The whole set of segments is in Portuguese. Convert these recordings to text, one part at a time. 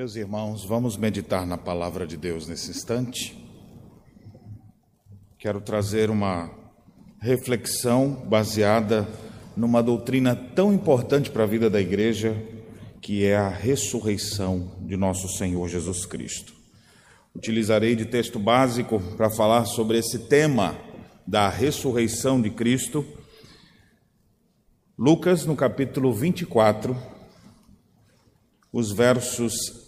Meus irmãos, vamos meditar na palavra de Deus nesse instante. Quero trazer uma reflexão baseada numa doutrina tão importante para a vida da igreja, que é a ressurreição de nosso Senhor Jesus Cristo. Utilizarei de texto básico para falar sobre esse tema da ressurreição de Cristo. Lucas, no capítulo 24, os versos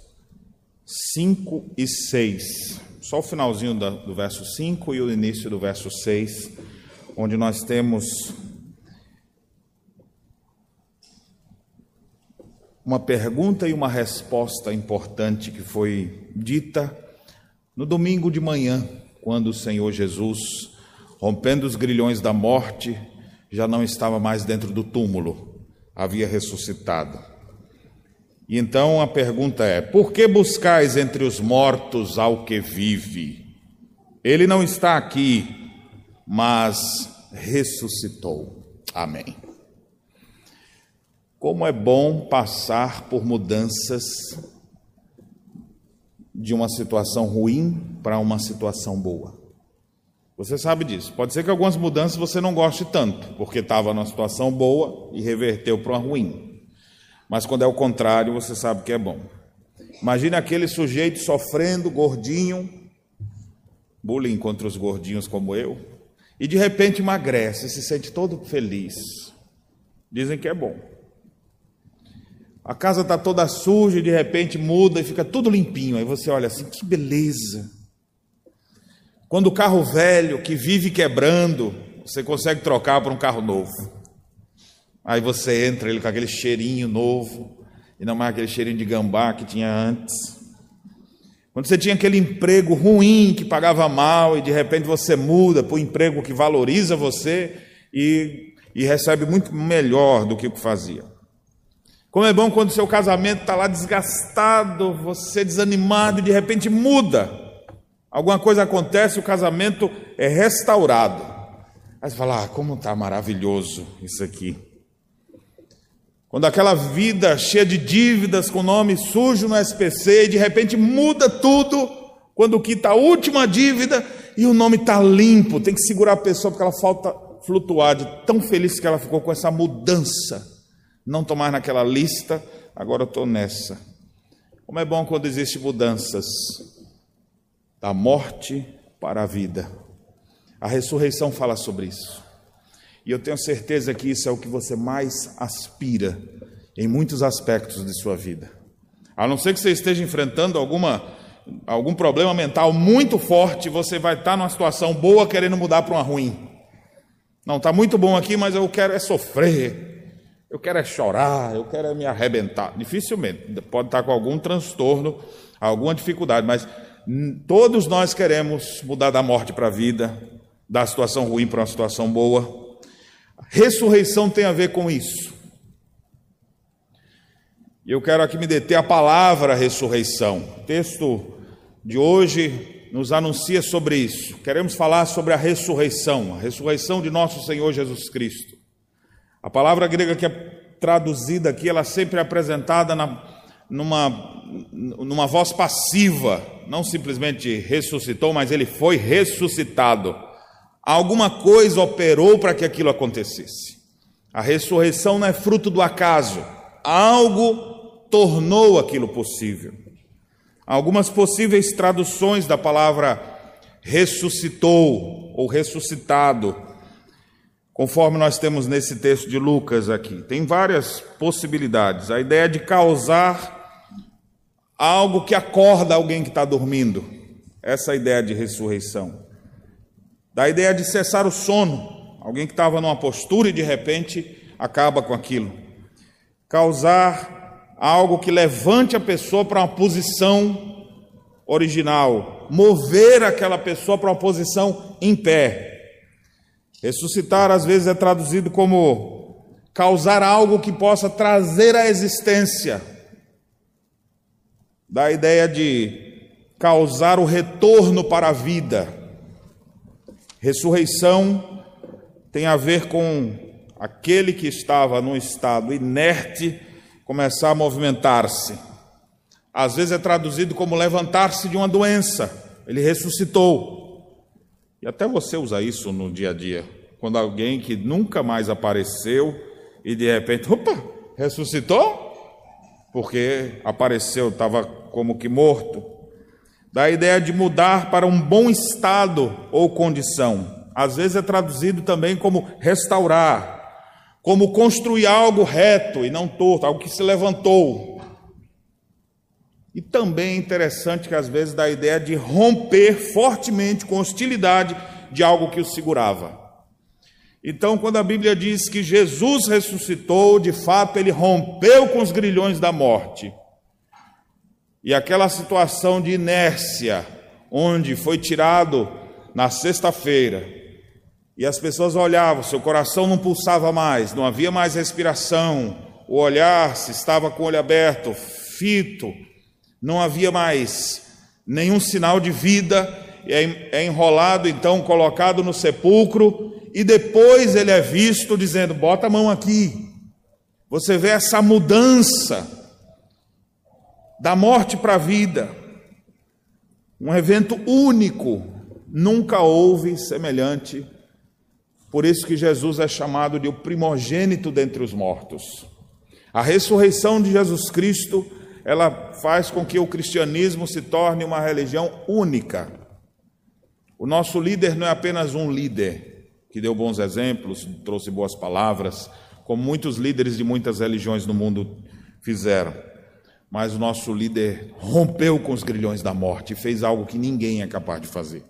5 e 6. Só o finalzinho do verso 5 e o início do verso 6, onde nós temos uma pergunta e uma resposta importante que foi dita no domingo de manhã, quando o Senhor Jesus, rompendo os grilhões da morte, já não estava mais dentro do túmulo, havia ressuscitado. E então a pergunta é: por que buscais entre os mortos ao que vive? Ele não está aqui, mas ressuscitou. Amém. Como é bom passar por mudanças de uma situação ruim para uma situação boa. Você sabe disso. Pode ser que algumas mudanças você não goste tanto, porque estava numa situação boa e reverteu para uma ruim. Mas quando é o contrário, você sabe que é bom. Imagine aquele sujeito sofrendo, gordinho, bullying contra os gordinhos como eu, e de repente emagrece, se sente todo feliz. Dizem que é bom. A casa está toda suja e de repente muda e fica tudo limpinho. Aí você olha assim, que beleza. Quando o carro velho que vive quebrando, você consegue trocar por um carro novo. Aí você entra ele com aquele cheirinho novo, e não mais aquele cheirinho de gambá que tinha antes. Quando você tinha aquele emprego ruim que pagava mal e de repente você muda para um emprego que valoriza você e, e recebe muito melhor do que o que fazia. Como é bom quando seu casamento está lá desgastado, você desanimado e de repente muda. Alguma coisa acontece, o casamento é restaurado. Aí você fala, ah, como está maravilhoso isso aqui. Quando aquela vida cheia de dívidas, com nome sujo no SPC, e de repente muda tudo, quando quita a última dívida e o nome está limpo, tem que segurar a pessoa porque ela falta flutuar de tão feliz que ela ficou com essa mudança. Não mais naquela lista, agora estou nessa. Como é bom quando existem mudanças da morte para a vida. A ressurreição fala sobre isso. E eu tenho certeza que isso é o que você mais aspira em muitos aspectos de sua vida. A não ser que você esteja enfrentando alguma, algum problema mental muito forte, você vai estar numa situação boa querendo mudar para uma ruim. Não, está muito bom aqui, mas eu quero é sofrer, eu quero é chorar, eu quero é me arrebentar. Dificilmente, pode estar com algum transtorno, alguma dificuldade, mas todos nós queremos mudar da morte para a vida, da situação ruim para uma situação boa. Ressurreição tem a ver com isso. E eu quero aqui me deter a palavra ressurreição. O texto de hoje nos anuncia sobre isso. Queremos falar sobre a ressurreição, a ressurreição de nosso Senhor Jesus Cristo. A palavra grega que é traduzida aqui, ela sempre é apresentada na, numa, numa voz passiva, não simplesmente ressuscitou, mas ele foi ressuscitado. Alguma coisa operou para que aquilo acontecesse. A ressurreição não é fruto do acaso, algo tornou aquilo possível. Algumas possíveis traduções da palavra ressuscitou ou ressuscitado conforme nós temos nesse texto de Lucas aqui. Tem várias possibilidades. A ideia de causar algo que acorda alguém que está dormindo. Essa é ideia de ressurreição. Da ideia de cessar o sono. Alguém que estava numa postura e de repente acaba com aquilo. Causar algo que levante a pessoa para uma posição original. Mover aquela pessoa para uma posição em pé. Ressuscitar às vezes é traduzido como causar algo que possa trazer à existência. Da ideia de causar o retorno para a vida. Ressurreição tem a ver com aquele que estava num estado inerte começar a movimentar-se. Às vezes é traduzido como levantar-se de uma doença. Ele ressuscitou. E até você usa isso no dia a dia. Quando alguém que nunca mais apareceu e de repente, opa, ressuscitou? Porque apareceu, estava como que morto. Da ideia de mudar para um bom estado ou condição. Às vezes é traduzido também como restaurar, como construir algo reto e não torto, algo que se levantou. E também é interessante que às vezes dá a ideia de romper fortemente com hostilidade de algo que o segurava. Então, quando a Bíblia diz que Jesus ressuscitou, de fato ele rompeu com os grilhões da morte. E aquela situação de inércia, onde foi tirado na sexta-feira, e as pessoas olhavam, seu coração não pulsava mais, não havia mais respiração, o olhar se estava com o olho aberto, fito, não havia mais nenhum sinal de vida, é, é enrolado então, colocado no sepulcro, e depois ele é visto dizendo: bota a mão aqui. Você vê essa mudança da morte para a vida, um evento único, nunca houve semelhante. Por isso que Jesus é chamado de o primogênito dentre os mortos. A ressurreição de Jesus Cristo ela faz com que o cristianismo se torne uma religião única. O nosso líder não é apenas um líder que deu bons exemplos, trouxe boas palavras, como muitos líderes de muitas religiões no mundo fizeram. Mas o nosso líder rompeu com os grilhões da morte e fez algo que ninguém é capaz de fazer.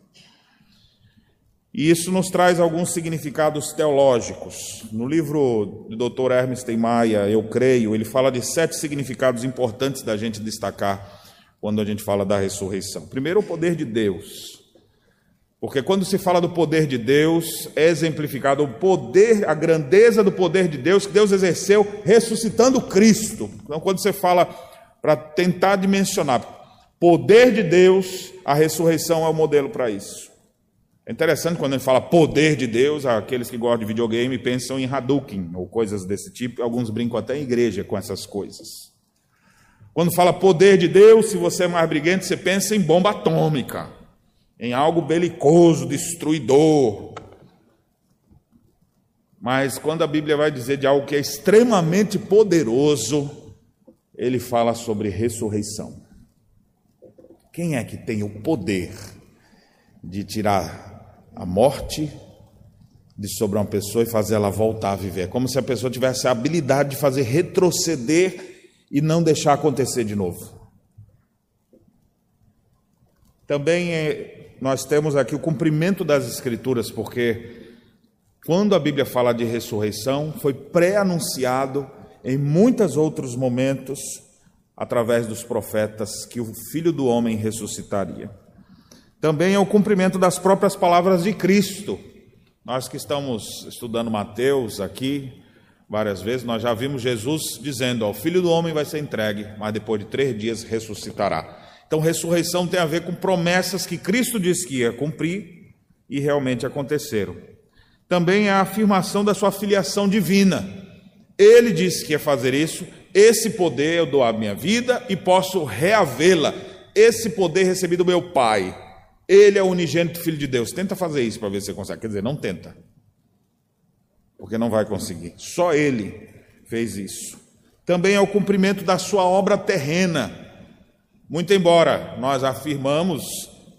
E isso nos traz alguns significados teológicos. No livro do Dr. Hermes Maia, Eu Creio, ele fala de sete significados importantes da gente destacar quando a gente fala da ressurreição. Primeiro, o poder de Deus. Porque quando se fala do poder de Deus, é exemplificado o poder, a grandeza do poder de Deus que Deus exerceu ressuscitando Cristo. Então, quando você fala para tentar dimensionar poder de Deus, a ressurreição é o modelo para isso. É interessante quando a gente fala poder de Deus, aqueles que gostam de videogame pensam em Hadouken ou coisas desse tipo, alguns brincam até em igreja com essas coisas. Quando fala poder de Deus, se você é mais briguento, você pensa em bomba atômica, em algo belicoso, destruidor. Mas quando a Bíblia vai dizer de algo que é extremamente poderoso, ele fala sobre ressurreição. Quem é que tem o poder de tirar a morte de sobre uma pessoa e fazer ela voltar a viver. É como se a pessoa tivesse a habilidade de fazer retroceder e não deixar acontecer de novo. Também é, nós temos aqui o cumprimento das Escrituras, porque quando a Bíblia fala de ressurreição, foi pré-anunciado em muitos outros momentos, através dos profetas, que o Filho do Homem ressuscitaria também é o cumprimento das próprias palavras de Cristo. Nós que estamos estudando Mateus aqui, várias vezes, nós já vimos Jesus dizendo: O filho do homem vai ser entregue, mas depois de três dias ressuscitará. Então, ressurreição tem a ver com promessas que Cristo disse que ia cumprir e realmente aconteceram. Também é a afirmação da sua filiação divina. Ele disse que ia fazer isso, esse poder eu dou à minha vida e posso reavê-la. Esse poder recebido do meu Pai. Ele é o unigênito Filho de Deus. Tenta fazer isso para ver se você consegue. Quer dizer, não tenta. Porque não vai conseguir. Só Ele fez isso. Também é o cumprimento da sua obra terrena. Muito embora nós afirmamos,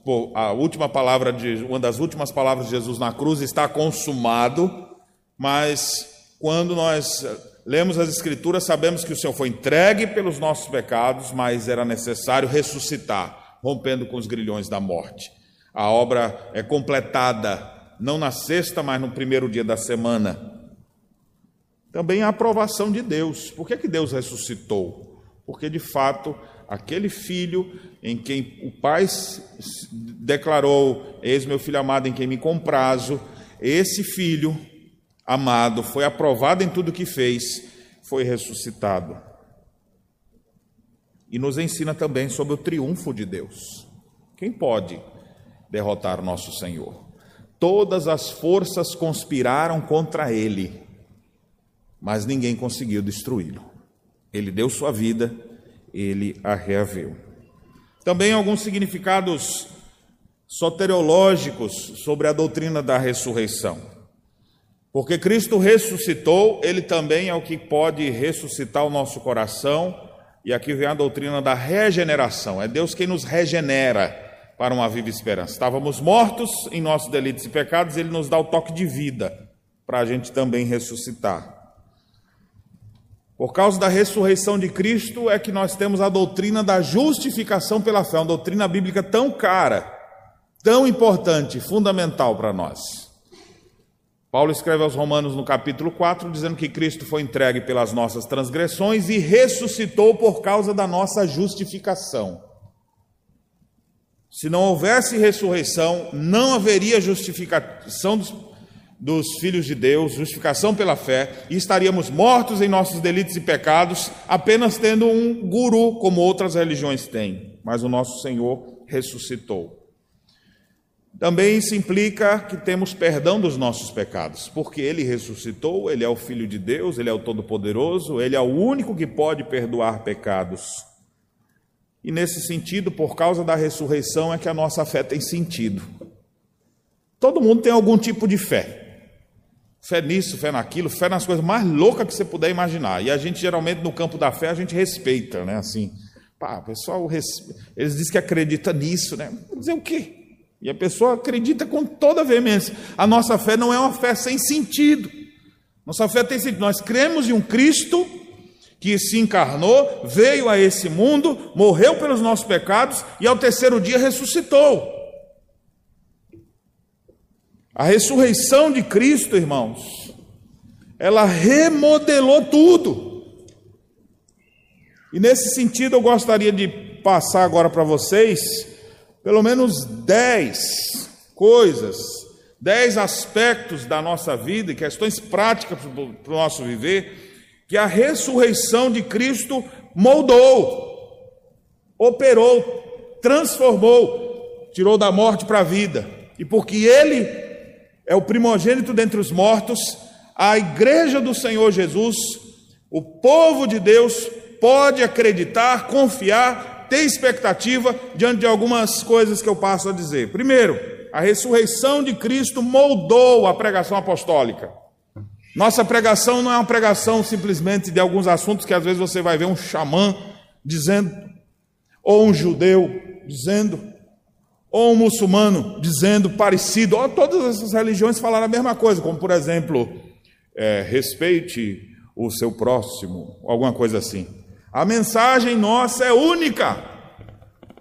pô, a última palavra de uma das últimas palavras de Jesus na cruz está consumado, mas quando nós lemos as escrituras, sabemos que o Senhor foi entregue pelos nossos pecados, mas era necessário ressuscitar rompendo com os grilhões da morte. A obra é completada não na sexta, mas no primeiro dia da semana. Também a aprovação de Deus. Por que, que Deus ressuscitou? Porque de fato aquele filho em quem o pai declarou: Eis meu filho amado em quem me comprazo, esse filho amado foi aprovado em tudo que fez, foi ressuscitado e nos ensina também sobre o triunfo de Deus. Quem pode derrotar nosso Senhor? Todas as forças conspiraram contra ele, mas ninguém conseguiu destruí-lo. Ele deu sua vida, ele a reaveu. Também alguns significados soteriológicos sobre a doutrina da ressurreição. Porque Cristo ressuscitou, ele também é o que pode ressuscitar o nosso coração, e aqui vem a doutrina da regeneração. É Deus quem nos regenera para uma viva esperança. Estávamos mortos em nossos delitos e pecados, ele nos dá o toque de vida para a gente também ressuscitar. Por causa da ressurreição de Cristo é que nós temos a doutrina da justificação pela fé, uma doutrina bíblica tão cara, tão importante, fundamental para nós. Paulo escreve aos Romanos no capítulo 4, dizendo que Cristo foi entregue pelas nossas transgressões e ressuscitou por causa da nossa justificação. Se não houvesse ressurreição, não haveria justificação dos dos filhos de Deus, justificação pela fé, e estaríamos mortos em nossos delitos e pecados, apenas tendo um guru, como outras religiões têm. Mas o nosso Senhor ressuscitou. Também isso implica que temos perdão dos nossos pecados, porque Ele ressuscitou, Ele é o Filho de Deus, Ele é o Todo-Poderoso, Ele é o único que pode perdoar pecados. E nesse sentido, por causa da ressurreição, é que a nossa fé tem sentido. Todo mundo tem algum tipo de fé. Fé nisso, fé naquilo, fé nas coisas mais loucas que você puder imaginar. E a gente, geralmente, no campo da fé, a gente respeita, né? Assim, pá, o pessoal, eles dizem que acredita nisso, né? Vou dizer o quê? E a pessoa acredita com toda veemência. A nossa fé não é uma fé sem sentido. Nossa fé tem sentido. Nós cremos em um Cristo que se encarnou, veio a esse mundo, morreu pelos nossos pecados e ao terceiro dia ressuscitou. A ressurreição de Cristo, irmãos, ela remodelou tudo. E nesse sentido eu gostaria de passar agora para vocês pelo menos dez coisas, dez aspectos da nossa vida e questões práticas para o nosso viver, que a ressurreição de Cristo moldou, operou, transformou, tirou da morte para a vida. E porque Ele é o primogênito dentre os mortos, a igreja do Senhor Jesus, o povo de Deus pode acreditar, confiar, ter expectativa diante de algumas coisas que eu passo a dizer. Primeiro, a ressurreição de Cristo moldou a pregação apostólica. Nossa pregação não é uma pregação simplesmente de alguns assuntos que às vezes você vai ver um xamã dizendo, ou um judeu dizendo, ou um muçulmano dizendo parecido, ou todas essas religiões falaram a mesma coisa, como por exemplo, é, respeite o seu próximo, alguma coisa assim. A mensagem nossa é única.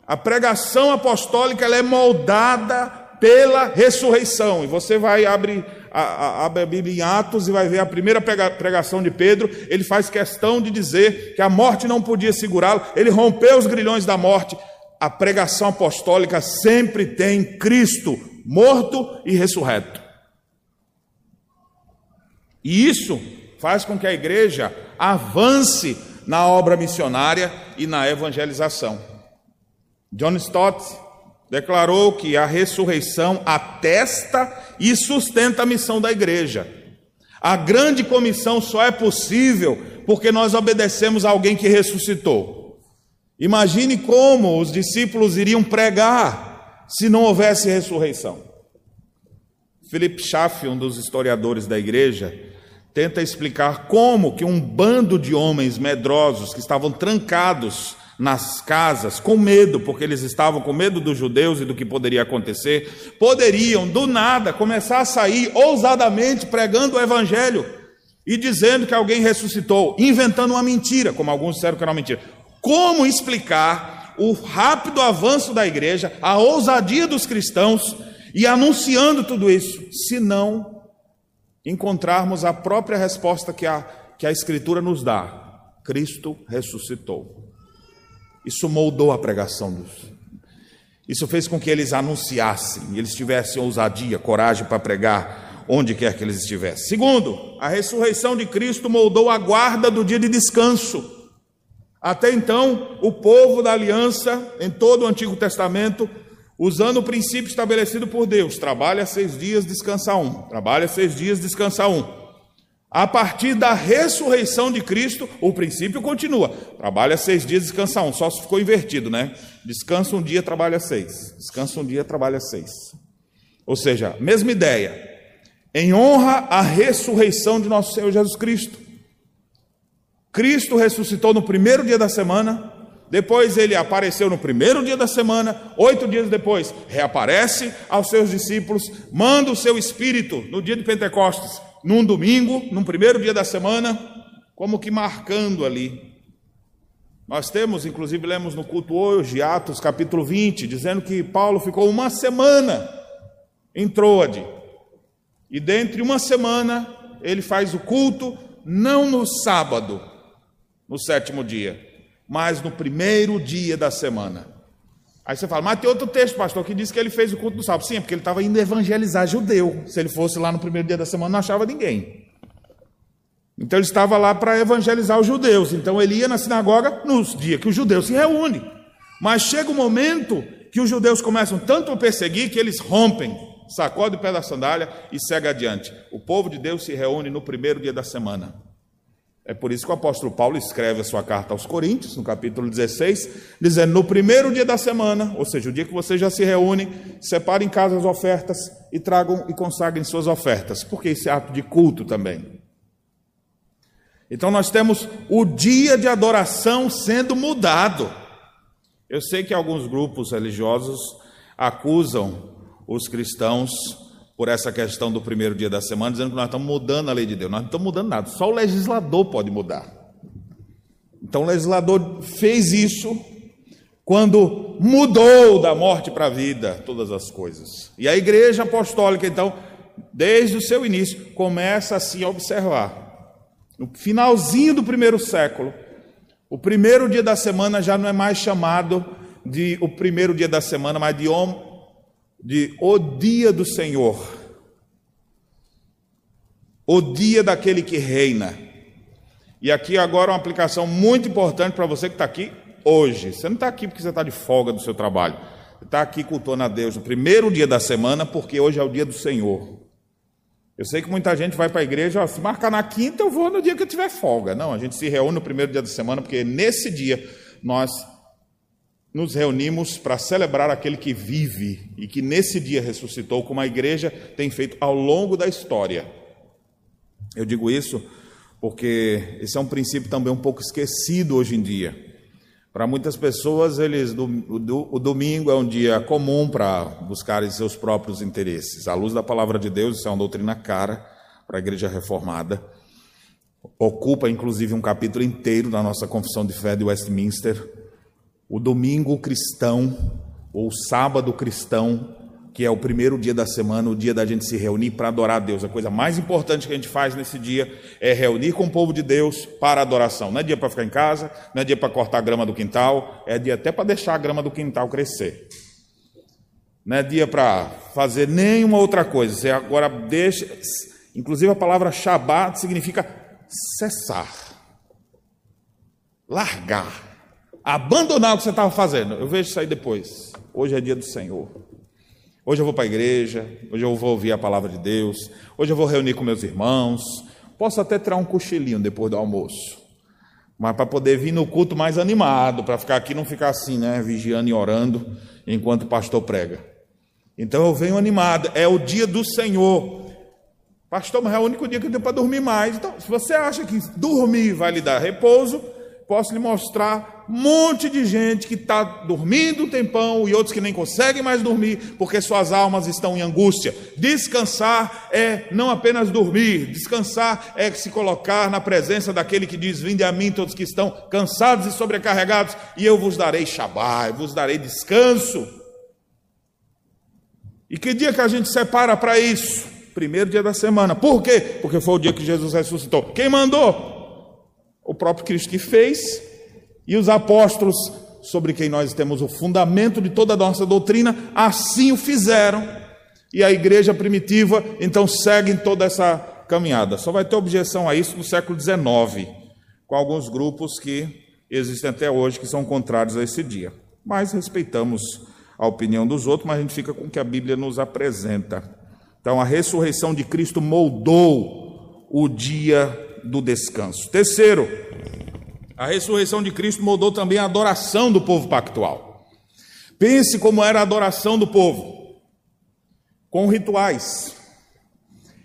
A pregação apostólica ela é moldada pela ressurreição. E você vai abrir a, a, a Bíblia em Atos e vai ver a primeira pregação de Pedro. Ele faz questão de dizer que a morte não podia segurá-lo. Ele rompeu os grilhões da morte a pregação apostólica sempre tem Cristo morto e ressurreto. E isso faz com que a igreja avance na obra missionária e na evangelização. John Stott declarou que a ressurreição atesta e sustenta a missão da igreja. A grande comissão só é possível porque nós obedecemos a alguém que ressuscitou. Imagine como os discípulos iriam pregar se não houvesse ressurreição. Philip Schaff, um dos historiadores da igreja, tenta explicar como que um bando de homens medrosos que estavam trancados nas casas com medo, porque eles estavam com medo dos judeus e do que poderia acontecer, poderiam do nada começar a sair ousadamente pregando o evangelho e dizendo que alguém ressuscitou, inventando uma mentira, como alguns disseram que era uma mentira. Como explicar o rápido avanço da igreja, a ousadia dos cristãos e anunciando tudo isso, se não encontrarmos a própria resposta que a, que a Escritura nos dá: Cristo ressuscitou. Isso moldou a pregação dos. Isso fez com que eles anunciassem, eles tivessem ousadia, coragem para pregar onde quer que eles estivessem. Segundo, a ressurreição de Cristo moldou a guarda do dia de descanso. Até então, o povo da aliança, em todo o Antigo Testamento, usando o princípio estabelecido por Deus: trabalha seis dias, descansa um. Trabalha seis dias, descansa um. A partir da ressurreição de Cristo, o princípio continua. Trabalha seis dias, descansa um. Só se ficou invertido, né? Descansa um dia, trabalha seis. Descansa um dia, trabalha seis. Ou seja, mesma ideia. Em honra à ressurreição de nosso Senhor Jesus Cristo. Cristo ressuscitou no primeiro dia da semana, depois ele apareceu no primeiro dia da semana, oito dias depois, reaparece aos seus discípulos, manda o seu espírito no dia de Pentecostes num domingo, num primeiro dia da semana, como que marcando ali. Nós temos, inclusive, lemos no culto hoje, Atos capítulo 20, dizendo que Paulo ficou uma semana em Troade. E dentre uma semana, ele faz o culto, não no sábado, no sétimo dia, mas no primeiro dia da semana. Aí você fala, mas tem outro texto, pastor, que diz que ele fez o culto do sábado. Sim, é porque ele estava indo evangelizar judeu. Se ele fosse lá no primeiro dia da semana, não achava ninguém. Então ele estava lá para evangelizar os judeus. Então ele ia na sinagoga nos dias que os judeus se reúnem. Mas chega o um momento que os judeus começam tanto a perseguir que eles rompem, sacode o pé da sandália e segue adiante. O povo de Deus se reúne no primeiro dia da semana. É por isso que o apóstolo Paulo escreve a sua carta aos Coríntios, no capítulo 16, dizendo: no primeiro dia da semana, ou seja, o dia que você já se reúne, separem em casa as ofertas e tragam e consagrem suas ofertas, porque esse é ato de culto também. Então nós temos o dia de adoração sendo mudado. Eu sei que alguns grupos religiosos acusam os cristãos por essa questão do primeiro dia da semana, dizendo que nós estamos mudando a lei de Deus. Nós não estamos mudando nada, só o legislador pode mudar. Então o legislador fez isso quando mudou da morte para a vida todas as coisas. E a igreja apostólica, então, desde o seu início, começa a observar. No finalzinho do primeiro século, o primeiro dia da semana já não é mais chamado de o primeiro dia da semana, mas de de o dia do Senhor, o dia daquele que reina. E aqui agora uma aplicação muito importante para você que está aqui hoje. Você não está aqui porque você está de folga do seu trabalho. Você está aqui cultuando a Deus no primeiro dia da semana, porque hoje é o dia do Senhor. Eu sei que muita gente vai para a igreja, ó, se marcar na quinta, eu vou no dia que eu tiver folga. Não, a gente se reúne no primeiro dia da semana, porque nesse dia nós nos reunimos para celebrar aquele que vive e que nesse dia ressuscitou, como a igreja tem feito ao longo da história. Eu digo isso porque esse é um princípio também um pouco esquecido hoje em dia. Para muitas pessoas, eles, o domingo é um dia comum para buscarem seus próprios interesses. À luz da palavra de Deus, isso é uma doutrina cara para a igreja reformada. Ocupa, inclusive, um capítulo inteiro da nossa confissão de fé de Westminster o domingo cristão, ou sábado cristão, que é o primeiro dia da semana, o dia da gente se reunir para adorar a Deus. A coisa mais importante que a gente faz nesse dia é reunir com o povo de Deus para adoração. Não é dia para ficar em casa, não é dia para cortar a grama do quintal, é dia até para deixar a grama do quintal crescer. Não é dia para fazer nenhuma outra coisa. Você agora deixa. Inclusive a palavra Shabat significa cessar, largar abandonar o que você estava fazendo. Eu vejo isso aí depois. Hoje é dia do Senhor. Hoje eu vou para a igreja, hoje eu vou ouvir a palavra de Deus, hoje eu vou reunir com meus irmãos. Posso até tirar um cochilinho depois do almoço, mas para poder vir no culto mais animado, para ficar aqui não ficar assim, né, vigiando e orando enquanto o pastor prega. Então eu venho animado, é o dia do Senhor. Pastor, mas é o único dia que eu tenho para dormir mais. Então, se você acha que dormir vai lhe dar repouso, posso lhe mostrar um monte de gente que está dormindo um tempão e outros que nem conseguem mais dormir porque suas almas estão em angústia. Descansar é não apenas dormir, descansar é se colocar na presença daquele que diz: Vinde a mim, todos que estão cansados e sobrecarregados, e eu vos darei Shabá, vos darei descanso. E que dia que a gente separa para isso? Primeiro dia da semana. Por quê? Porque foi o dia que Jesus ressuscitou. Quem mandou? O próprio Cristo que fez, e os apóstolos, sobre quem nós temos o fundamento de toda a nossa doutrina, assim o fizeram. E a igreja primitiva, então, segue toda essa caminhada. Só vai ter objeção a isso no século XIX, com alguns grupos que existem até hoje que são contrários a esse dia. Mas respeitamos a opinião dos outros, mas a gente fica com o que a Bíblia nos apresenta. Então, a ressurreição de Cristo moldou o dia do descanso. Terceiro, a ressurreição de Cristo mudou também a adoração do povo pactual. Pense como era a adoração do povo, com rituais,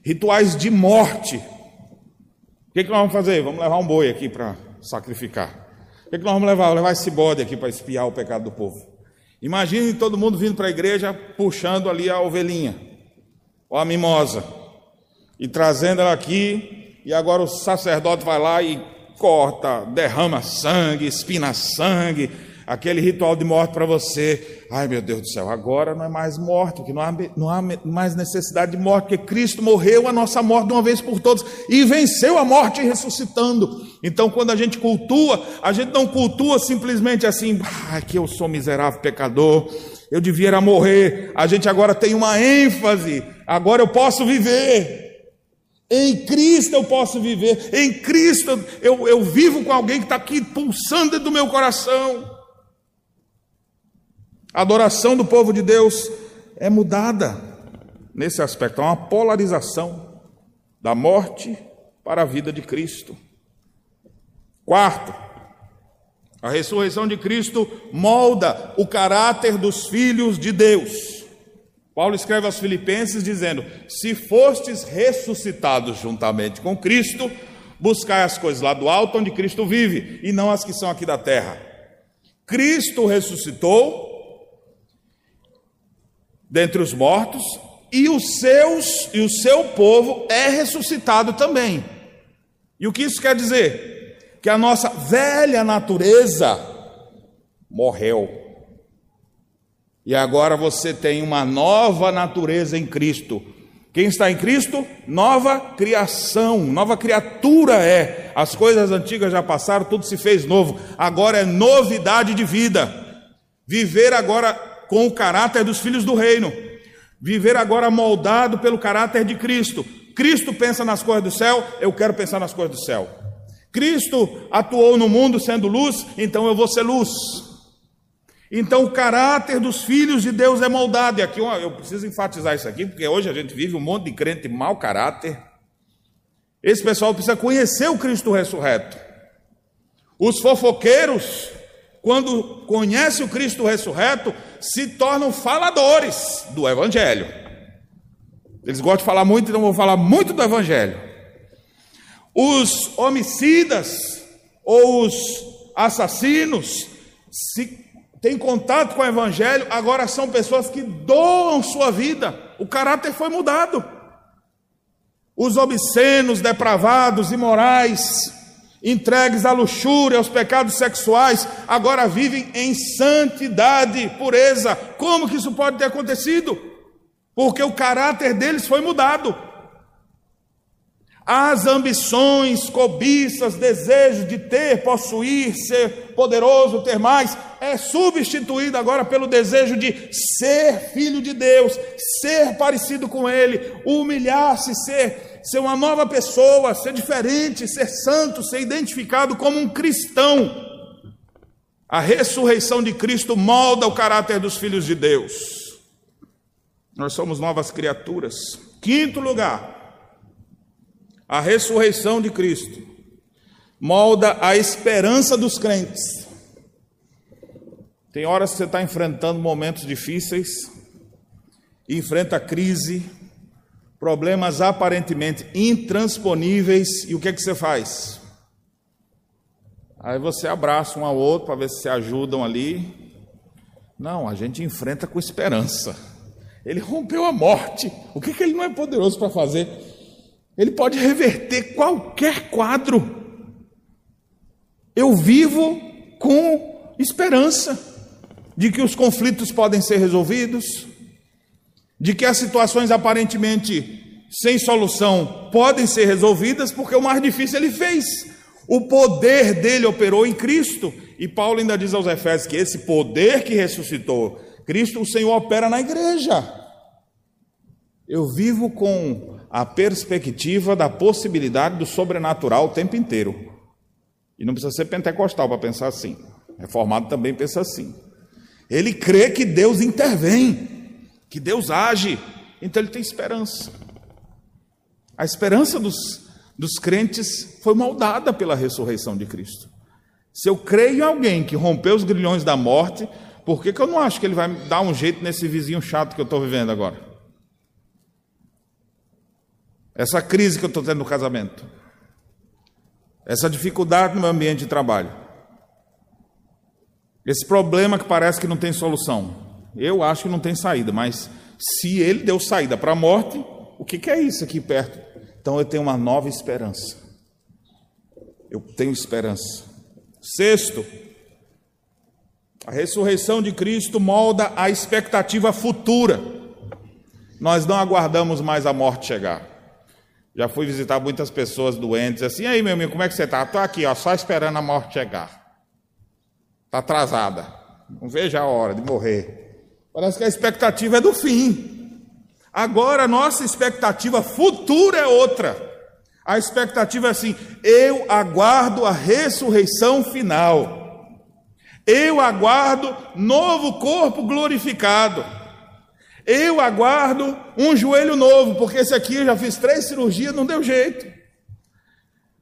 rituais de morte. O que, que nós vamos fazer? Vamos levar um boi aqui para sacrificar. O que, que nós vamos levar? Vamos levar esse bode aqui para espiar o pecado do povo. Imagine todo mundo vindo para a igreja puxando ali a ovelhinha, ou a mimosa, e trazendo ela aqui, e agora o sacerdote vai lá e corta, derrama sangue, espina sangue, aquele ritual de morte para você. Ai meu Deus do céu, agora não é mais morte, que não há, não há mais necessidade de morte, porque Cristo morreu a nossa morte de uma vez por todas e venceu a morte ressuscitando. Então, quando a gente cultua, a gente não cultua simplesmente assim, ah, que eu sou miserável pecador, eu devia morrer. A gente agora tem uma ênfase, agora eu posso viver. Em Cristo eu posso viver, em Cristo eu, eu vivo com alguém que está aqui pulsando dentro do meu coração. A adoração do povo de Deus é mudada nesse aspecto, há uma polarização da morte para a vida de Cristo. Quarto, a ressurreição de Cristo molda o caráter dos filhos de Deus. Paulo escreve aos Filipenses dizendo: Se fostes ressuscitados juntamente com Cristo, buscai as coisas lá do alto onde Cristo vive, e não as que são aqui da terra. Cristo ressuscitou dentre os mortos, e os seus e o seu povo é ressuscitado também. E o que isso quer dizer? que a nossa velha natureza morreu. E agora você tem uma nova natureza em Cristo. Quem está em Cristo? Nova criação, nova criatura é. As coisas antigas já passaram, tudo se fez novo. Agora é novidade de vida. Viver agora com o caráter dos filhos do reino. Viver agora moldado pelo caráter de Cristo. Cristo pensa nas coisas do céu, eu quero pensar nas coisas do céu. Cristo atuou no mundo sendo luz, então eu vou ser luz. Então o caráter dos filhos de Deus é moldado. E aqui eu preciso enfatizar isso aqui, porque hoje a gente vive um monte de crente mau caráter. Esse pessoal precisa conhecer o Cristo ressurreto. Os fofoqueiros, quando conhecem o Cristo ressurreto, se tornam faladores do Evangelho. Eles gostam de falar muito, então vou falar muito do Evangelho. Os homicidas ou os assassinos, se têm contato com o Evangelho, agora são pessoas que doam sua vida, o caráter foi mudado. Os obscenos, depravados, imorais, entregues à luxúria, aos pecados sexuais, agora vivem em santidade, pureza. Como que isso pode ter acontecido? Porque o caráter deles foi mudado. As ambições, cobiças, desejos de ter, possuir, ser poderoso, ter mais, é substituído agora pelo desejo de ser filho de Deus, ser parecido com Ele, humilhar-se, ser, ser uma nova pessoa, ser diferente, ser santo, ser identificado como um cristão. A ressurreição de Cristo molda o caráter dos filhos de Deus. Nós somos novas criaturas. Quinto lugar, a ressurreição de Cristo molda a esperança dos crentes. Tem horas que você está enfrentando momentos difíceis, enfrenta crise, problemas aparentemente intransponíveis, e o que é que você faz? Aí você abraça um ao outro para ver se se ajudam ali. Não, a gente enfrenta com esperança. Ele rompeu a morte. O que, que ele não é poderoso para fazer? Ele pode reverter qualquer quadro. Eu vivo com esperança de que os conflitos podem ser resolvidos, de que as situações aparentemente sem solução podem ser resolvidas, porque o mais difícil ele fez. O poder dele operou em Cristo. E Paulo ainda diz aos Efésios que esse poder que ressuscitou Cristo, o Senhor opera na igreja. Eu vivo com a perspectiva da possibilidade do sobrenatural o tempo inteiro. E não precisa ser pentecostal para pensar assim. Reformado também pensa assim. Ele crê que Deus intervém, que Deus age, então ele tem esperança. A esperança dos, dos crentes foi moldada pela ressurreição de Cristo. Se eu creio em alguém que rompeu os grilhões da morte, por que, que eu não acho que ele vai dar um jeito nesse vizinho chato que eu estou vivendo agora? Essa crise que eu estou tendo no casamento, essa dificuldade no meu ambiente de trabalho, esse problema que parece que não tem solução, eu acho que não tem saída, mas se ele deu saída para a morte, o que, que é isso aqui perto? Então eu tenho uma nova esperança. Eu tenho esperança. Sexto, a ressurreição de Cristo molda a expectativa futura. Nós não aguardamos mais a morte chegar. Já fui visitar muitas pessoas doentes, assim, aí meu amigo, como é que você está? Estou aqui, ó, só esperando a morte chegar. Está atrasada. Não vejo a hora de morrer. Parece que a expectativa é do fim. Agora a nossa expectativa futura é outra. A expectativa é assim: eu aguardo a ressurreição final. Eu aguardo novo corpo glorificado. Eu aguardo um joelho novo, porque esse aqui eu já fiz três cirurgias, não deu jeito.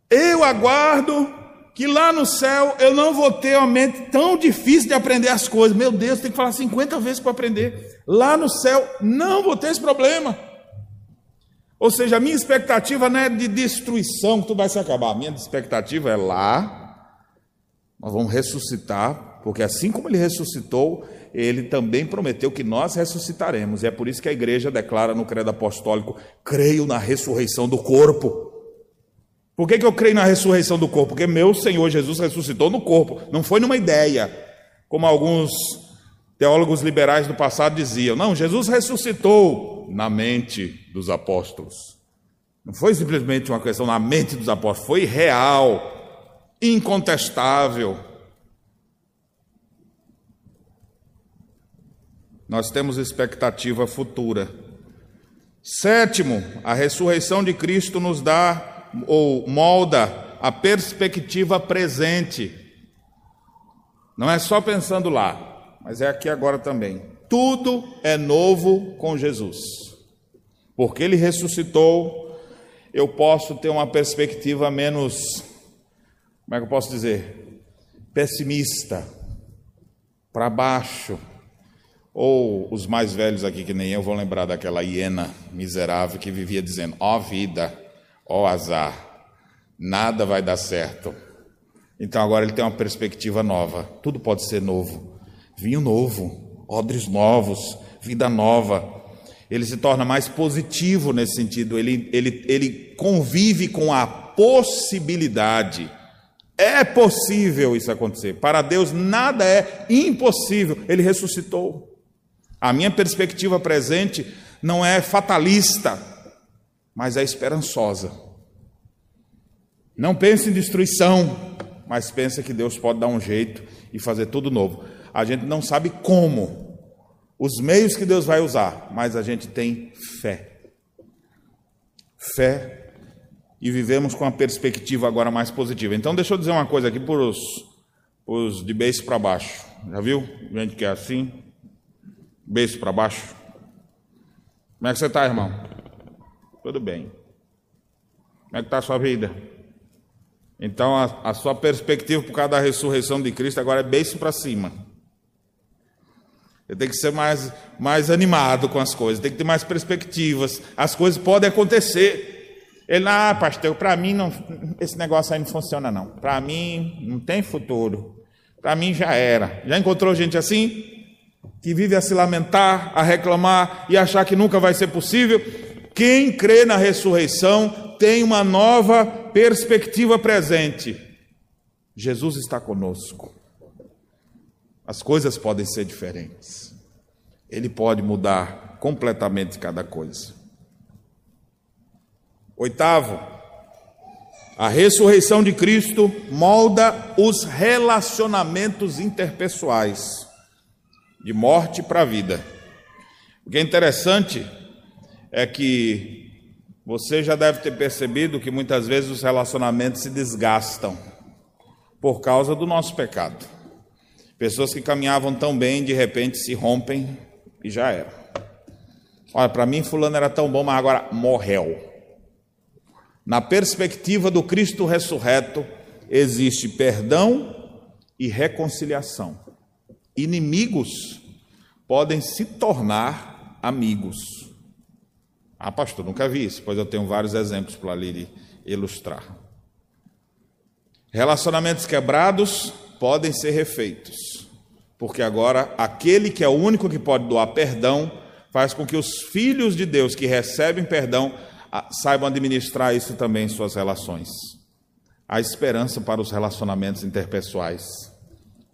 Eu aguardo que lá no céu eu não vou ter uma mente tão difícil de aprender as coisas. Meu Deus, tem que falar 50 vezes para aprender. Lá no céu não vou ter esse problema. Ou seja, a minha expectativa não é de destruição que tu vai se acabar. A minha expectativa é lá, nós vamos ressuscitar, porque assim como ele ressuscitou, ele também prometeu que nós ressuscitaremos. E é por isso que a igreja declara no credo apostólico: creio na ressurreição do corpo. Por que, que eu creio na ressurreição do corpo? Porque meu Senhor Jesus ressuscitou no corpo, não foi numa ideia, como alguns teólogos liberais do passado diziam. Não, Jesus ressuscitou na mente dos apóstolos. Não foi simplesmente uma questão na mente dos apóstolos, foi real, incontestável. Nós temos expectativa futura. Sétimo, a ressurreição de Cristo nos dá ou molda a perspectiva presente. Não é só pensando lá, mas é aqui agora também. Tudo é novo com Jesus. Porque ele ressuscitou, eu posso ter uma perspectiva menos, como é que eu posso dizer? Pessimista, para baixo ou os mais velhos aqui, que nem eu, vão lembrar daquela hiena miserável que vivia dizendo: ó oh, vida, ó oh, azar, nada vai dar certo. Então agora ele tem uma perspectiva nova, tudo pode ser novo. Vinho novo, odres novos, vida nova. Ele se torna mais positivo nesse sentido, ele, ele, ele convive com a possibilidade. É possível isso acontecer. Para Deus nada é impossível. Ele ressuscitou. A minha perspectiva presente não é fatalista, mas é esperançosa. Não pense em destruição, mas pense que Deus pode dar um jeito e fazer tudo novo. A gente não sabe como, os meios que Deus vai usar, mas a gente tem fé. Fé e vivemos com a perspectiva agora mais positiva. Então, deixa eu dizer uma coisa aqui para os de beijo para baixo. Já viu? Gente que é assim. Beijo para baixo. Como é que você está, irmão? Tudo bem. Como é que está a sua vida? Então, a, a, sua perspectiva por causa da ressurreição de Cristo agora é beijo para cima. Você tem que ser mais, mais animado com as coisas, tem que ter mais perspectivas. As coisas podem acontecer. Ele, ah, pastor, para mim não, esse negócio aí não funciona não. Para mim não tem futuro. Para mim já era. Já encontrou gente assim? Que vive a se lamentar, a reclamar e achar que nunca vai ser possível. Quem crê na ressurreição tem uma nova perspectiva presente. Jesus está conosco. As coisas podem ser diferentes. Ele pode mudar completamente cada coisa. Oitavo, a ressurreição de Cristo molda os relacionamentos interpessoais de morte para a vida. O que é interessante é que você já deve ter percebido que muitas vezes os relacionamentos se desgastam por causa do nosso pecado. Pessoas que caminhavam tão bem, de repente se rompem e já era. Olha, para mim fulano era tão bom, mas agora morreu. Na perspectiva do Cristo ressurreto, existe perdão e reconciliação. Inimigos podem se tornar amigos. Ah, pastor, nunca vi isso, pois eu tenho vários exemplos para lhe ilustrar. Relacionamentos quebrados podem ser refeitos, porque agora aquele que é o único que pode doar perdão faz com que os filhos de Deus que recebem perdão ah, saibam administrar isso também em suas relações. Há esperança para os relacionamentos interpessoais.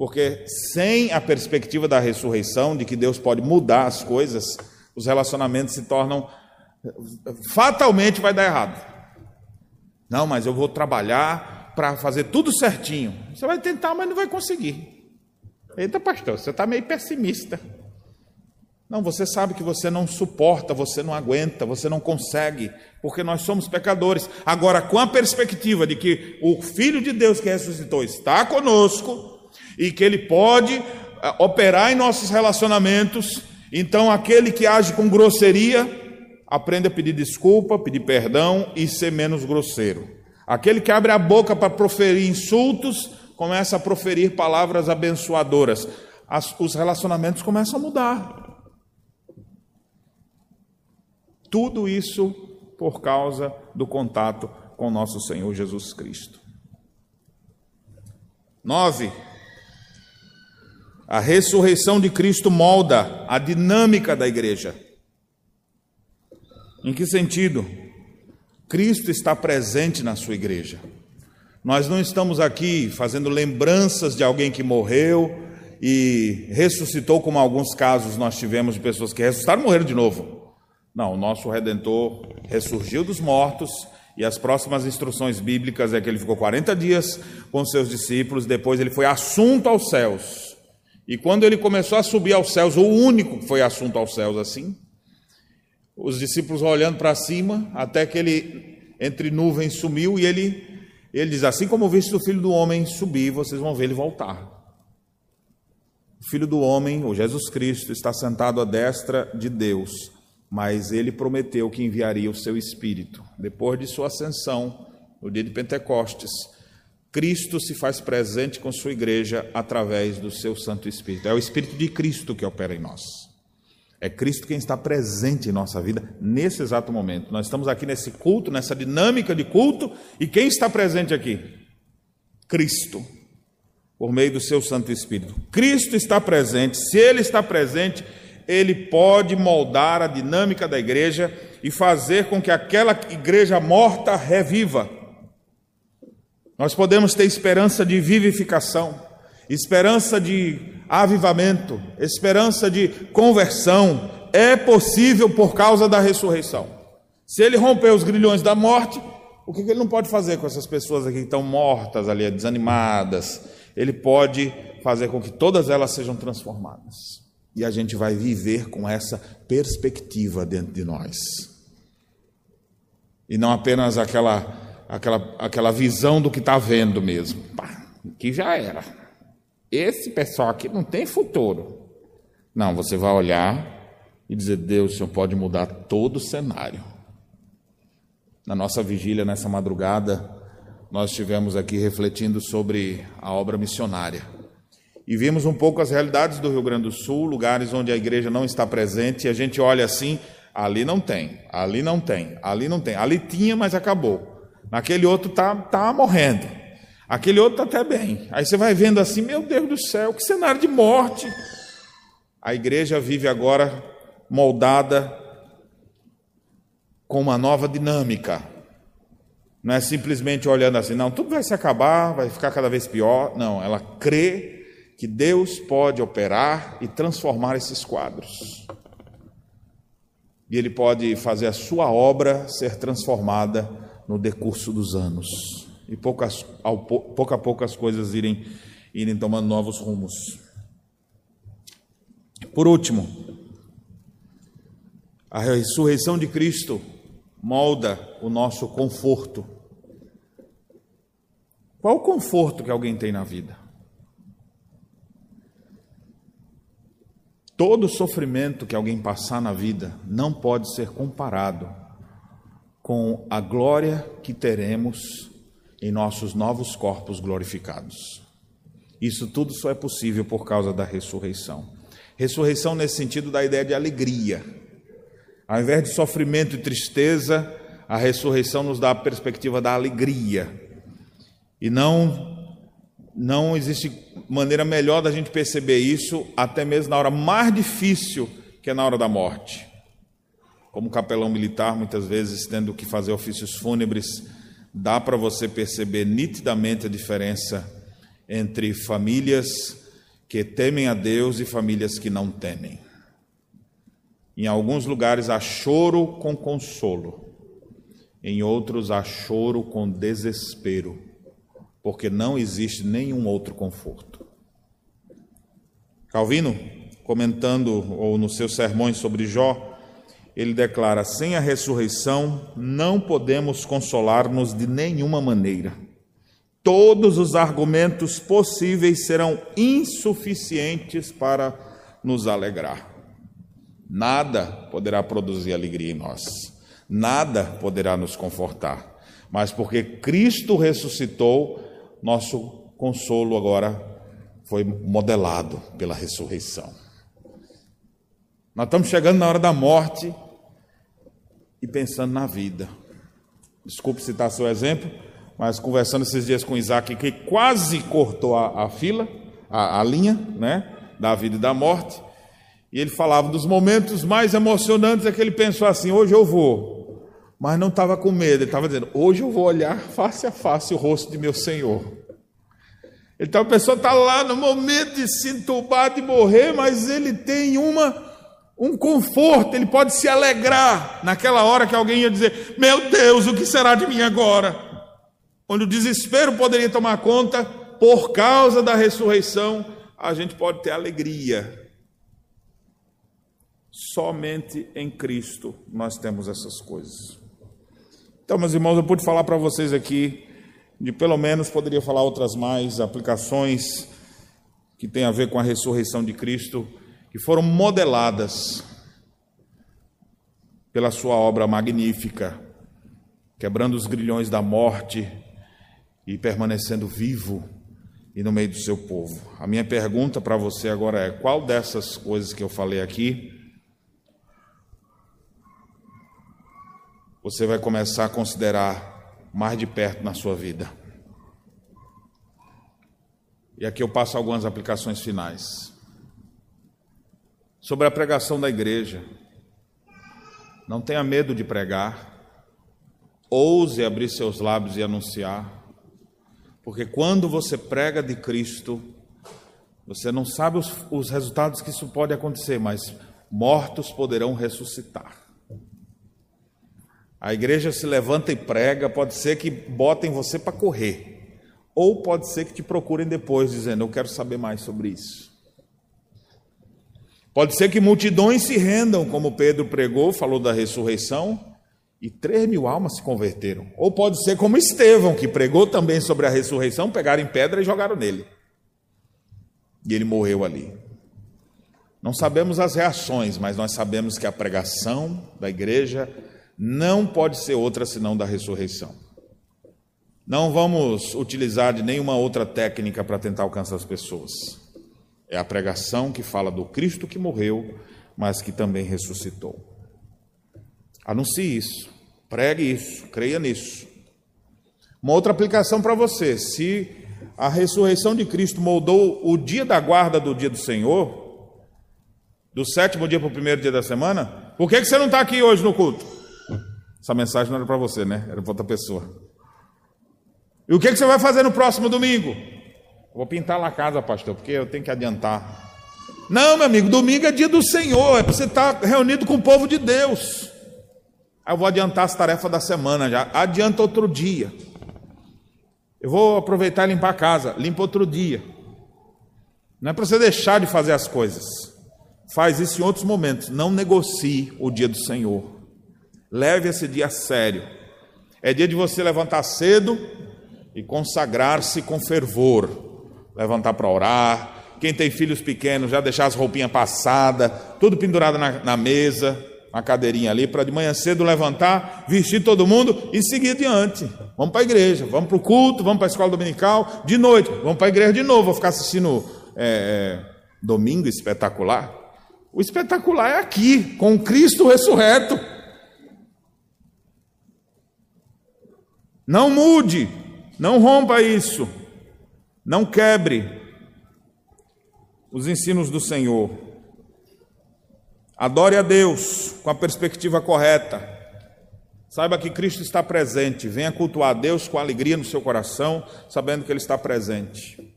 Porque sem a perspectiva da ressurreição, de que Deus pode mudar as coisas, os relacionamentos se tornam. fatalmente vai dar errado. Não, mas eu vou trabalhar para fazer tudo certinho. Você vai tentar, mas não vai conseguir. Eita, pastor, você está meio pessimista. Não, você sabe que você não suporta, você não aguenta, você não consegue, porque nós somos pecadores. Agora, com a perspectiva de que o Filho de Deus que ressuscitou está conosco, e que Ele pode eh, operar em nossos relacionamentos. Então, aquele que age com grosseria, aprende a pedir desculpa, pedir perdão e ser menos grosseiro. Aquele que abre a boca para proferir insultos, começa a proferir palavras abençoadoras. As, os relacionamentos começam a mudar. Tudo isso por causa do contato com nosso Senhor Jesus Cristo. Nove, a ressurreição de Cristo molda a dinâmica da igreja. Em que sentido? Cristo está presente na sua igreja. Nós não estamos aqui fazendo lembranças de alguém que morreu e ressuscitou, como alguns casos nós tivemos de pessoas que ressuscitaram e morreram de novo. Não, o nosso redentor ressurgiu dos mortos e as próximas instruções bíblicas é que ele ficou 40 dias com seus discípulos, depois ele foi assunto aos céus. E quando ele começou a subir aos céus, o único que foi assunto aos céus assim, os discípulos olhando para cima, até que ele entre nuvens sumiu e ele ele diz: Assim como viste o filho do homem subir, vocês vão ver ele voltar. O filho do homem, o Jesus Cristo, está sentado à destra de Deus, mas ele prometeu que enviaria o seu espírito. Depois de sua ascensão, no dia de Pentecostes, Cristo se faz presente com sua igreja através do seu Santo Espírito. É o Espírito de Cristo que opera em nós. É Cristo quem está presente em nossa vida nesse exato momento. Nós estamos aqui nesse culto, nessa dinâmica de culto, e quem está presente aqui? Cristo, por meio do seu Santo Espírito. Cristo está presente, se Ele está presente, Ele pode moldar a dinâmica da igreja e fazer com que aquela igreja morta reviva nós podemos ter esperança de vivificação, esperança de avivamento, esperança de conversão. É possível por causa da ressurreição. Se ele romper os grilhões da morte, o que ele não pode fazer com essas pessoas aqui que estão mortas ali, desanimadas? Ele pode fazer com que todas elas sejam transformadas. E a gente vai viver com essa perspectiva dentro de nós. E não apenas aquela aquela, aquela visão do que está vendo mesmo. Pá, que já era. Esse pessoal aqui não tem futuro. Não, você vai olhar e dizer: Deus, o Senhor pode mudar todo o cenário. Na nossa vigília, nessa madrugada, nós estivemos aqui refletindo sobre a obra missionária. E vimos um pouco as realidades do Rio Grande do Sul, lugares onde a igreja não está presente, e a gente olha assim: ali não tem, ali não tem, ali não tem. Ali tinha, mas acabou. Aquele outro está tá morrendo. Aquele outro está até bem. Aí você vai vendo assim, meu Deus do céu, que cenário de morte. A igreja vive agora moldada com uma nova dinâmica. Não é simplesmente olhando assim, não, tudo vai se acabar, vai ficar cada vez pior. Não, ela crê que Deus pode operar e transformar esses quadros. E Ele pode fazer a sua obra ser transformada no decurso dos anos. E poucas, ao, pouco a pouco as coisas irem, irem tomando novos rumos. Por último, a ressurreição de Cristo molda o nosso conforto. Qual o conforto que alguém tem na vida? Todo sofrimento que alguém passar na vida não pode ser comparado com a glória que teremos em nossos novos corpos glorificados. Isso tudo só é possível por causa da ressurreição. Ressurreição nesse sentido da ideia de alegria. Ao invés de sofrimento e tristeza, a ressurreição nos dá a perspectiva da alegria. E não não existe maneira melhor da gente perceber isso até mesmo na hora mais difícil, que é na hora da morte. Como capelão militar, muitas vezes tendo que fazer ofícios fúnebres, dá para você perceber nitidamente a diferença entre famílias que temem a Deus e famílias que não temem. Em alguns lugares há choro com consolo, em outros há choro com desespero, porque não existe nenhum outro conforto. Calvino, comentando ou nos seus sermões sobre Jó, ele declara: sem a ressurreição não podemos consolar-nos de nenhuma maneira. Todos os argumentos possíveis serão insuficientes para nos alegrar. Nada poderá produzir alegria em nós, nada poderá nos confortar, mas porque Cristo ressuscitou, nosso consolo agora foi modelado pela ressurreição. Nós estamos chegando na hora da morte e pensando na vida. Desculpe citar seu exemplo, mas conversando esses dias com Isaac, que quase cortou a, a fila, a, a linha, né, da vida e da morte, e ele falava dos momentos mais emocionantes é que ele pensou assim: hoje eu vou, mas não estava com medo, ele estava dizendo: hoje eu vou olhar face a face o rosto de meu Senhor. Então a pessoa está lá no momento de se entubar, de morrer, mas ele tem uma um conforto, ele pode se alegrar naquela hora que alguém ia dizer: Meu Deus, o que será de mim agora? Onde o desespero poderia tomar conta, por causa da ressurreição, a gente pode ter alegria Somente em Cristo nós temos essas coisas. Então, meus irmãos, eu pude falar para vocês aqui, de pelo menos poderia falar outras mais aplicações que têm a ver com a ressurreição de Cristo, que foram modeladas pela sua obra magnífica, quebrando os grilhões da morte e permanecendo vivo e no meio do seu povo. A minha pergunta para você agora é: qual dessas coisas que eu falei aqui você vai começar a considerar mais de perto na sua vida. E aqui eu passo algumas aplicações finais. Sobre a pregação da igreja. Não tenha medo de pregar. Ouse abrir seus lábios e anunciar. Porque quando você prega de Cristo, você não sabe os, os resultados que isso pode acontecer, mas mortos poderão ressuscitar. A igreja se levanta e prega, pode ser que botem você para correr, ou pode ser que te procurem depois, dizendo: Eu quero saber mais sobre isso. Pode ser que multidões se rendam, como Pedro pregou, falou da ressurreição, e três mil almas se converteram. Ou pode ser como Estevão, que pregou também sobre a ressurreição, pegaram em pedra e jogaram nele. E ele morreu ali. Não sabemos as reações, mas nós sabemos que a pregação da igreja não pode ser outra senão da ressurreição. Não vamos utilizar de nenhuma outra técnica para tentar alcançar as pessoas. É a pregação que fala do Cristo que morreu, mas que também ressuscitou. Anuncie isso, pregue isso, creia nisso. Uma outra aplicação para você: se a ressurreição de Cristo moldou o dia da guarda do dia do Senhor, do sétimo dia para o primeiro dia da semana, por que, que você não está aqui hoje no culto? Essa mensagem não era para você, né? Era para outra pessoa. E o que, que você vai fazer no próximo domingo? Vou pintar lá a casa, pastor, porque eu tenho que adiantar. Não, meu amigo, domingo é dia do Senhor, é para você estar reunido com o povo de Deus. Aí eu vou adiantar as tarefas da semana já. Adianta outro dia. Eu vou aproveitar e limpar a casa. Limpa outro dia. Não é para você deixar de fazer as coisas. Faz isso em outros momentos. Não negocie o dia do Senhor. Leve esse dia a sério. É dia de você levantar cedo e consagrar-se com fervor. Levantar para orar. Quem tem filhos pequenos, já deixar as roupinhas passadas, tudo pendurado na, na mesa. uma cadeirinha ali para de manhã cedo levantar, vestir todo mundo e seguir adiante. Vamos para a igreja, vamos para o culto, vamos para a escola dominical, de noite, vamos para a igreja de novo, vou ficar assistindo é, é, domingo espetacular. O espetacular é aqui, com Cristo ressurreto. Não mude, não rompa isso, não quebre os ensinos do Senhor. Adore a Deus com a perspectiva correta. Saiba que Cristo está presente. Venha cultuar a Deus com alegria no seu coração, sabendo que Ele está presente.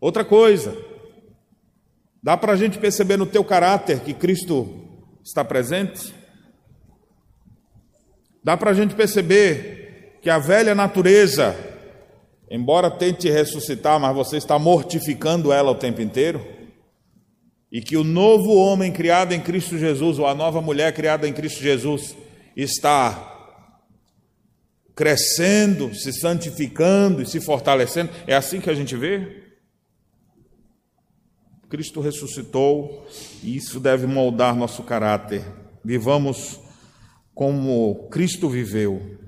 Outra coisa, dá para a gente perceber no teu caráter que Cristo está presente? Dá para a gente perceber que a velha natureza, embora tente ressuscitar, mas você está mortificando ela o tempo inteiro? e que o novo homem criado em Cristo Jesus, ou a nova mulher criada em Cristo Jesus, está crescendo, se santificando e se fortalecendo. É assim que a gente vê? Cristo ressuscitou e isso deve moldar nosso caráter. Vivamos como Cristo viveu.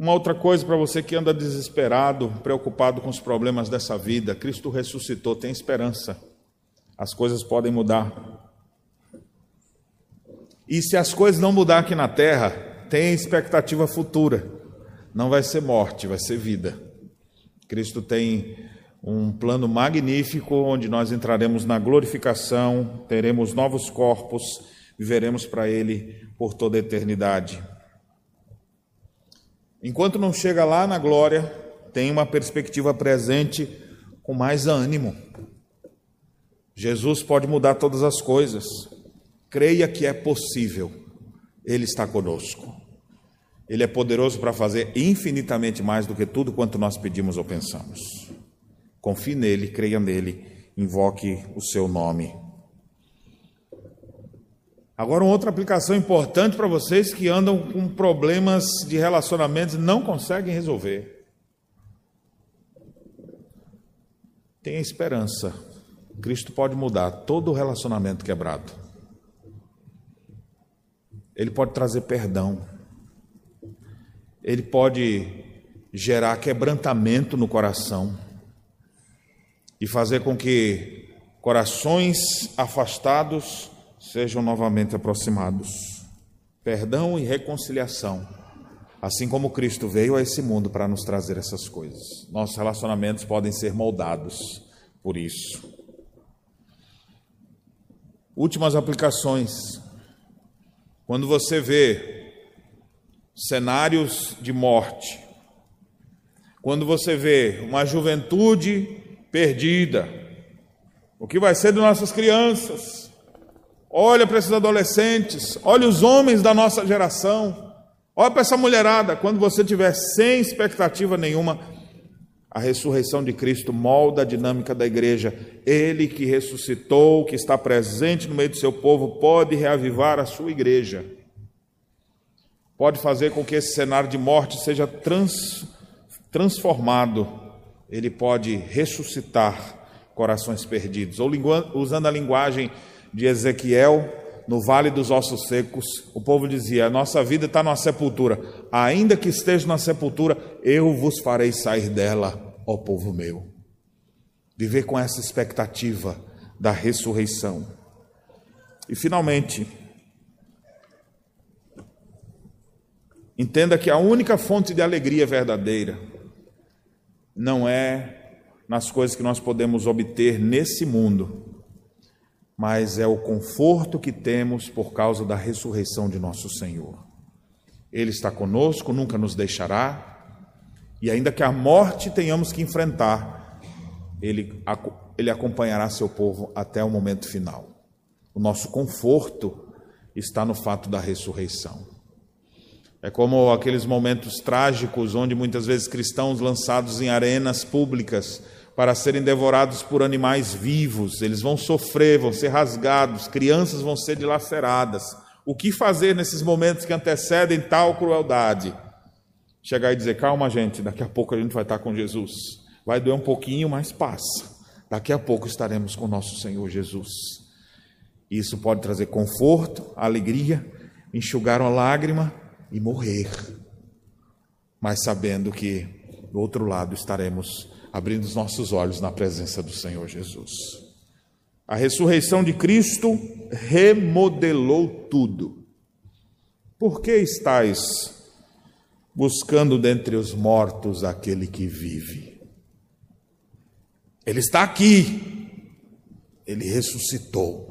Uma outra coisa para você que anda desesperado, preocupado com os problemas dessa vida: Cristo ressuscitou, tem esperança as coisas podem mudar. E se as coisas não mudar aqui na terra, tem expectativa futura. Não vai ser morte, vai ser vida. Cristo tem um plano magnífico onde nós entraremos na glorificação, teremos novos corpos, viveremos para Ele por toda a eternidade. Enquanto não chega lá na glória, tem uma perspectiva presente com mais ânimo. Jesus pode mudar todas as coisas. Creia que é possível. Ele está conosco. Ele é poderoso para fazer infinitamente mais do que tudo quanto nós pedimos ou pensamos. Confie nele, creia nele, invoque o seu nome. Agora, uma outra aplicação importante para vocês que andam com problemas de relacionamentos e não conseguem resolver. Tenha esperança. Cristo pode mudar todo relacionamento quebrado. Ele pode trazer perdão. Ele pode gerar quebrantamento no coração e fazer com que corações afastados sejam novamente aproximados. Perdão e reconciliação. Assim como Cristo veio a esse mundo para nos trazer essas coisas. Nossos relacionamentos podem ser moldados por isso. Últimas aplicações. Quando você vê cenários de morte, quando você vê uma juventude perdida, o que vai ser de nossas crianças? Olha para esses adolescentes, olha os homens da nossa geração, olha para essa mulherada. Quando você tiver sem expectativa nenhuma, a ressurreição de Cristo molda a dinâmica da igreja. Ele que ressuscitou, que está presente no meio do seu povo, pode reavivar a sua igreja. Pode fazer com que esse cenário de morte seja trans, transformado. Ele pode ressuscitar corações perdidos. Ou usando a linguagem de Ezequiel, no vale dos ossos secos, o povo dizia: a nossa vida está na sepultura, ainda que esteja na sepultura, eu vos farei sair dela, ó povo meu. Viver com essa expectativa da ressurreição. E finalmente, entenda que a única fonte de alegria verdadeira não é nas coisas que nós podemos obter nesse mundo, mas é o conforto que temos por causa da ressurreição de nosso Senhor. Ele está conosco, nunca nos deixará, e ainda que a morte tenhamos que enfrentar, ele, ele acompanhará seu povo até o momento final. O nosso conforto está no fato da ressurreição. É como aqueles momentos trágicos onde muitas vezes cristãos lançados em arenas públicas para serem devorados por animais vivos, eles vão sofrer, vão ser rasgados, crianças vão ser dilaceradas. O que fazer nesses momentos que antecedem tal crueldade? Chegar e dizer: calma, gente, daqui a pouco a gente vai estar com Jesus. Vai doer um pouquinho, mas passa. Daqui a pouco estaremos com nosso Senhor Jesus. Isso pode trazer conforto, alegria, enxugar uma lágrima e morrer, mas sabendo que do outro lado estaremos abrindo os nossos olhos na presença do Senhor Jesus. A ressurreição de Cristo remodelou tudo. Por que estáis buscando dentre os mortos aquele que vive? Ele está aqui, ele ressuscitou.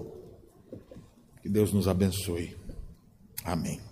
Que Deus nos abençoe. Amém.